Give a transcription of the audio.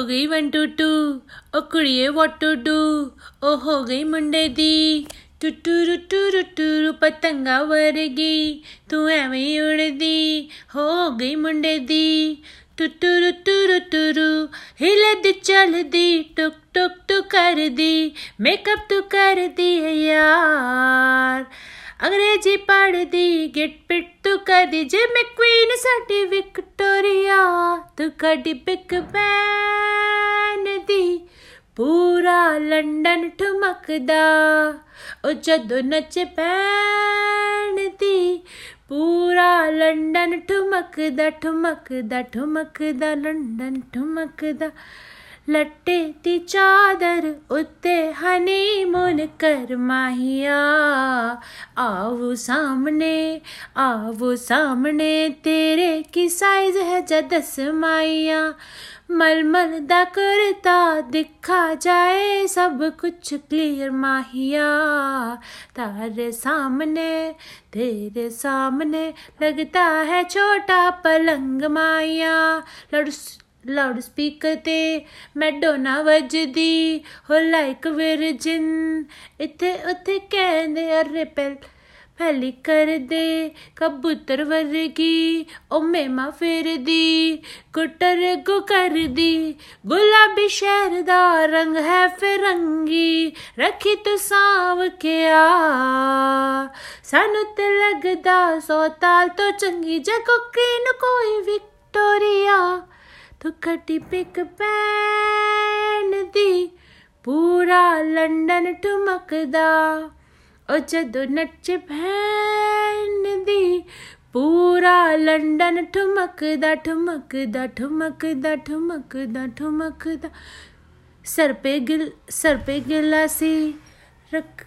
हो गई one two two ओ कुड़िए वॉट टू डू ओ हो गई मुंडे दी टुटूरू टूरू टूरू पतंगा वरगी तू एवं उड़दी हो गई मुंडे दी टुटूरू टूरू टूरू हिलद चलदी टुक टुक टू कर दी मेकअप तू कर दी है यार अंग्रेज़ी पढ़ दी गिट पिट तू कर दी जे मैं क्वीन साडी विक्टोरिया तू कड़ी बिग बैंग ਦੀ ਪੂਰਾ ਲੰਡਨ ਠੁਮਕਦਾ ਉਹ ਜਦੋਂ ਨੱਚ ਪੈਣ ਦੀ ਪੂਰਾ ਲੰਡਨ ਠੁਮਕਦਾ ਠੁਮਕਦਾ ਠੁਮਕਦਾ ਲੰਡਨ ਠੁਮਕਦਾ लट्टे ती चादर उत्ते हनीमून कर माहिया। आवो सामने आवो सामने तेरे की साइज़ है जदस माइया मलमल दा करता दिखा जाए सब कुछ क्लियर माहिया। तारे सामने, तेरे सामने लगता है छोटा पलंग माया लड़ ਲਾਊਡ ਸਪੀਕਰ ਤੇ ਮੈਡੋਨਾ ਵੱਜਦੀ, ਹੋ ਲਾਈਕ ਵਿਰਜਿਨ ਇੱਥੇ ਉੱਥੇ ਕਹਿੰਦੇ ਅਰੇ ਪਹਿਲ ਫੈਲੀ ਕਰਦੇ ਕਬੂਤਰ ਵਰਗੀ ਓ ਮੇਮਾ ਫਿਰਦੀ, ਕੁੱਟਰ ਗੁ ਕਰਦੀ, ਗੁਲਾਬੀ ਸ਼ਹਿਰ ਦਾ ਰੰਗ ਹੈ ਫਿਰੰਗੀ, ਰੱਖੀ ਤੂੰ ਸਾਂਭ ਕੇ ਆ। ਸਾਨੂੰ ਤੇ ਲੱਗਦਾ ਸੋ ਤਾਲ ਤੋਂ ਚੰਗੀ, ਜੇ ਕੋਕੀ ਨੂੰ ਕੋਈ ਵਿਕਟੋਰੀਆ तो पिक पैन दी, पूरा लंडन ठुमकदा। ओ जदों नच भैन दी, पूरा लंडन ठुमकदा ठुमकदा ठुमकदा ठुमकदा ठुमकदा। सर पे गिल, सर पे गिलासी रख